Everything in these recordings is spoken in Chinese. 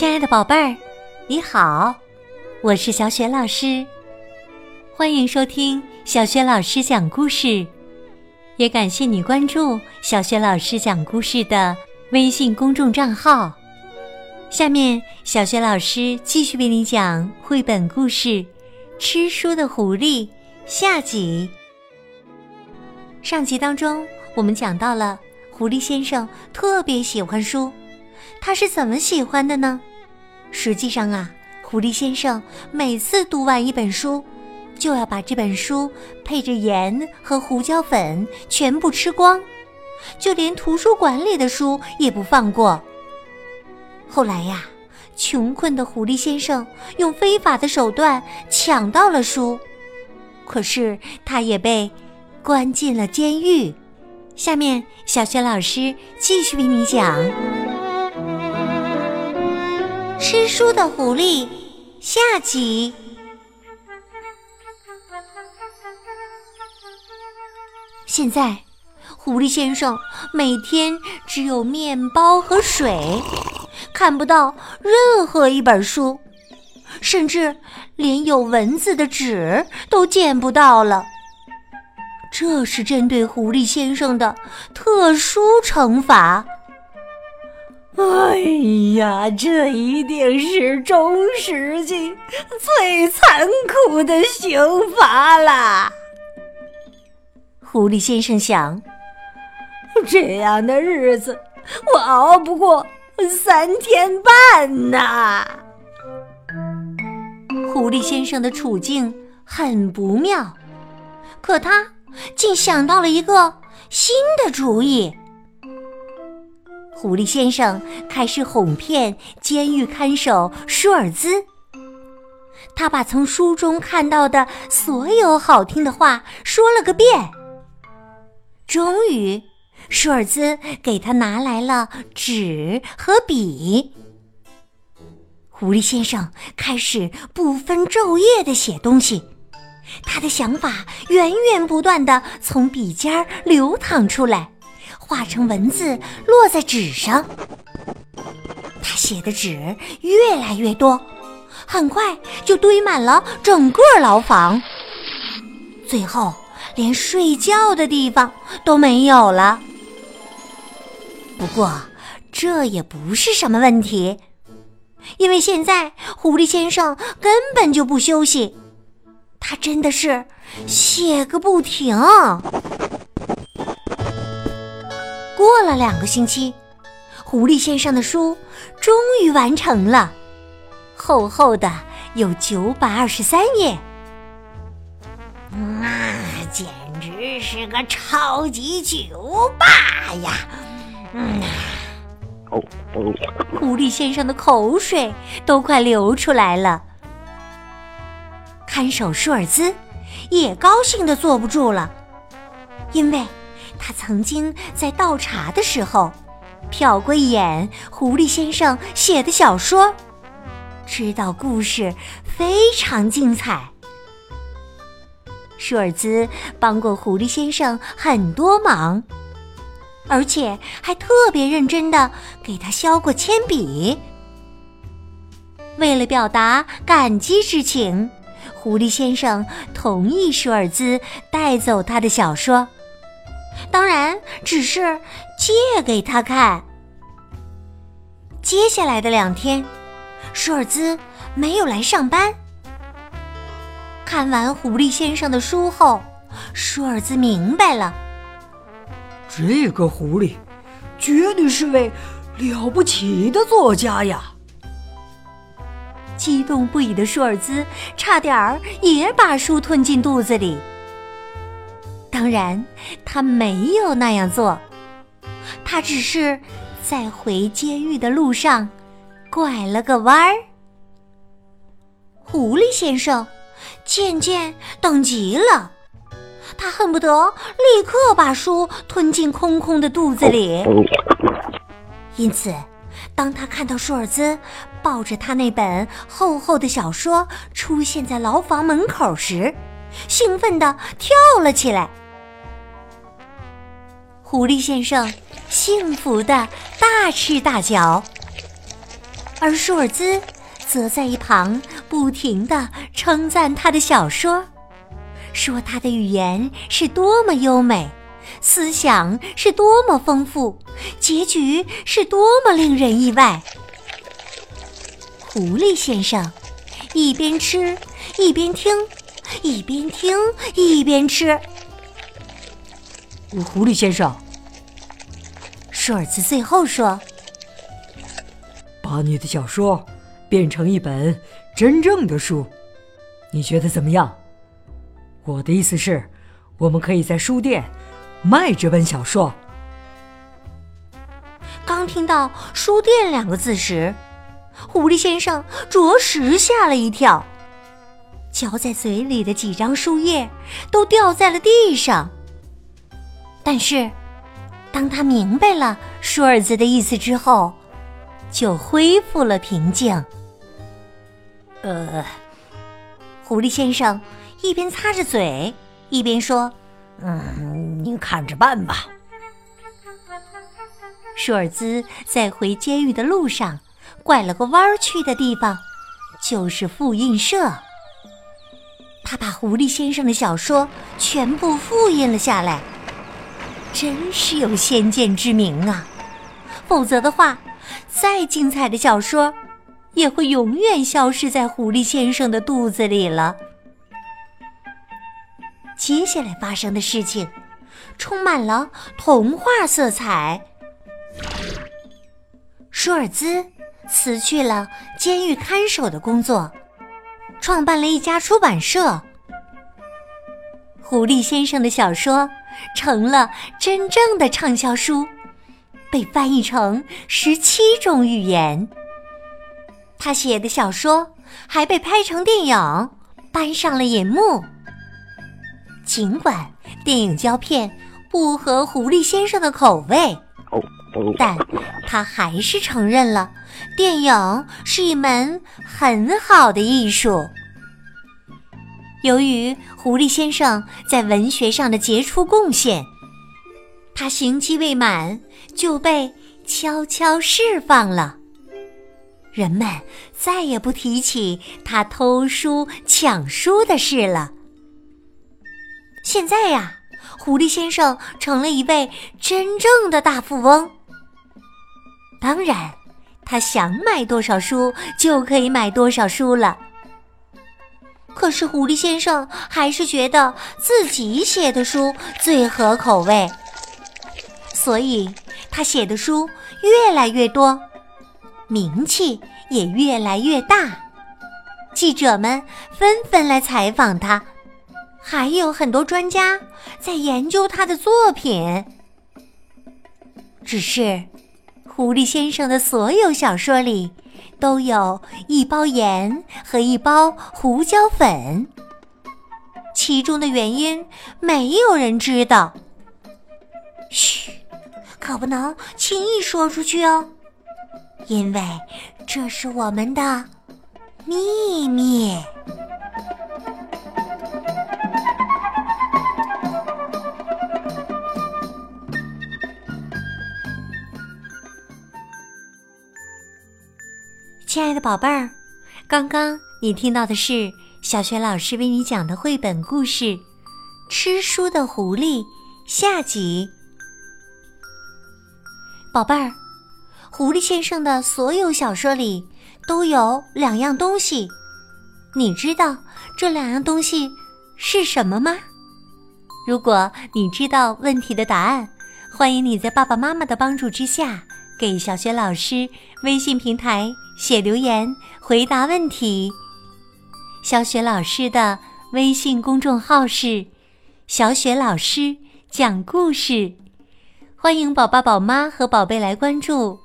亲爱的宝贝儿，你好，我是小雪老师，欢迎收听小雪老师讲故事，也感谢你关注小雪老师讲故事的微信公众账号。下面，小雪老师继续为你讲绘本故事《吃书的狐狸》下集。上集当中，我们讲到了狐狸先生特别喜欢书。他是怎么喜欢的呢？实际上啊，狐狸先生每次读完一本书，就要把这本书配着盐和胡椒粉全部吃光，就连图书馆里的书也不放过。后来呀，穷困的狐狸先生用非法的手段抢到了书，可是他也被关进了监狱。下面，小雪老师继续为你讲。吃书的狐狸下集。现在，狐狸先生每天只有面包和水，看不到任何一本书，甚至连有文字的纸都见不到了。这是针对狐狸先生的特殊惩罚。哎呀，这一定是中世纪最残酷的刑罚啦！狐狸先生想，这样的日子我熬不过三天半呐。狐狸先生的处境很不妙，可他竟想到了一个新的主意。狐狸先生开始哄骗监狱看守舒尔兹，他把从书中看到的所有好听的话说了个遍。终于，舒尔兹给他拿来了纸和笔。狐狸先生开始不分昼夜的写东西，他的想法源源不断的从笔尖流淌出来。化成文字落在纸上，他写的纸越来越多，很快就堆满了整个牢房，最后连睡觉的地方都没有了。不过这也不是什么问题，因为现在狐狸先生根本就不休息，他真的是写个不停。过了两个星期，狐狸先生的书终于完成了，厚厚的有九百二十三页，那简直是个超级酒吧呀！嗯，狐狸先生的口水都快流出来了。看守舒尔兹也高兴的坐不住了，因为。他曾经在倒茶的时候瞟过一眼狐狸先生写的小说，知道故事非常精彩。舒尔兹帮过狐狸先生很多忙，而且还特别认真的给他削过铅笔。为了表达感激之情，狐狸先生同意舒尔兹带走他的小说。当然，只是借给他看。接下来的两天，舒尔兹没有来上班。看完狐狸先生的书后，舒尔兹明白了，这个狐狸绝对是位了不起的作家呀！激动不已的舒尔兹差点儿也把书吞进肚子里。当然，他没有那样做，他只是在回监狱的路上拐了个弯儿。狐狸先生渐渐等急了，他恨不得立刻把书吞进空空的肚子里。因此，当他看到舒尔兹抱着他那本厚厚的小说出现在牢房门口时，兴奋地跳了起来。狐狸先生幸福的大吃大嚼。而舒尔兹则在一旁不停地称赞他的小说，说他的语言是多么优美，思想是多么丰富，结局是多么令人意外。狐狸先生一边吃一边听，一边听一边吃。狐狸先生，舒尔茨最后说：“把你的小说变成一本真正的书，你觉得怎么样？我的意思是，我们可以在书店卖这本小说。”刚听到“书店”两个字时，狐狸先生着实吓了一跳，嚼在嘴里的几张书页都掉在了地上。但是，当他明白了舒尔兹的意思之后，就恢复了平静。呃，狐狸先生一边擦着嘴，一边说：“嗯，您看着办吧。”舒尔兹在回监狱的路上，拐了个弯儿去的地方，就是复印社。他把狐狸先生的小说全部复印了下来。真是有先见之明啊！否则的话，再精彩的小说，也会永远消失在狐狸先生的肚子里了。接下来发生的事情，充满了童话色彩。舒尔兹辞去了监狱看守的工作，创办了一家出版社。狐狸先生的小说。成了真正的畅销书，被翻译成十七种语言。他写的小说还被拍成电影，搬上了银幕。尽管电影胶片不合狐狸先生的口味，但他还是承认了电影是一门很好的艺术。由于狐狸先生在文学上的杰出贡献，他刑期未满就被悄悄释放了。人们再也不提起他偷书抢书的事了。现在呀，狐狸先生成了一位真正的大富翁。当然，他想买多少书就可以买多少书了。可是狐狸先生还是觉得自己写的书最合口味，所以他写的书越来越多，名气也越来越大。记者们纷纷来采访他，还有很多专家在研究他的作品。只是，狐狸先生的所有小说里。都有一包盐和一包胡椒粉，其中的原因没有人知道。嘘，可不能轻易说出去哦，因为这是我们的秘密。亲爱的宝贝儿，刚刚你听到的是小学老师为你讲的绘本故事《吃书的狐狸》下集。宝贝儿，狐狸先生的所有小说里都有两样东西，你知道这两样东西是什么吗？如果你知道问题的答案，欢迎你在爸爸妈妈的帮助之下给小学老师微信平台。写留言回答问题。小雪老师的微信公众号是“小雪老师讲故事”，欢迎宝宝、宝妈和宝贝来关注。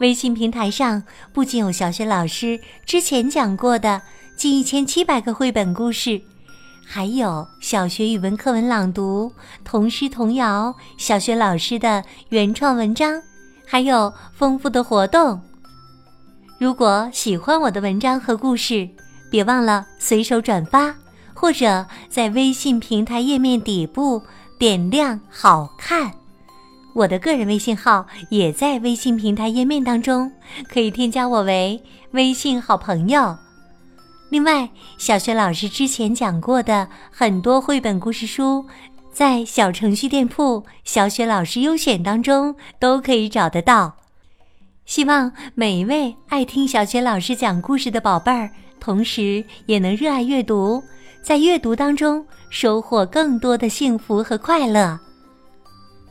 微信平台上不仅有小雪老师之前讲过的近一千七百个绘本故事，还有小学语文课文朗读、童诗童谣、小学老师的原创文章，还有丰富的活动。如果喜欢我的文章和故事，别忘了随手转发，或者在微信平台页面底部点亮“好看”。我的个人微信号也在微信平台页面当中，可以添加我为微信好朋友。另外，小雪老师之前讲过的很多绘本故事书，在小程序店铺“小雪老师优选”当中都可以找得到。希望每一位爱听小雪老师讲故事的宝贝儿，同时也能热爱阅读，在阅读当中收获更多的幸福和快乐。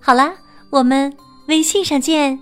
好啦，我们微信上见。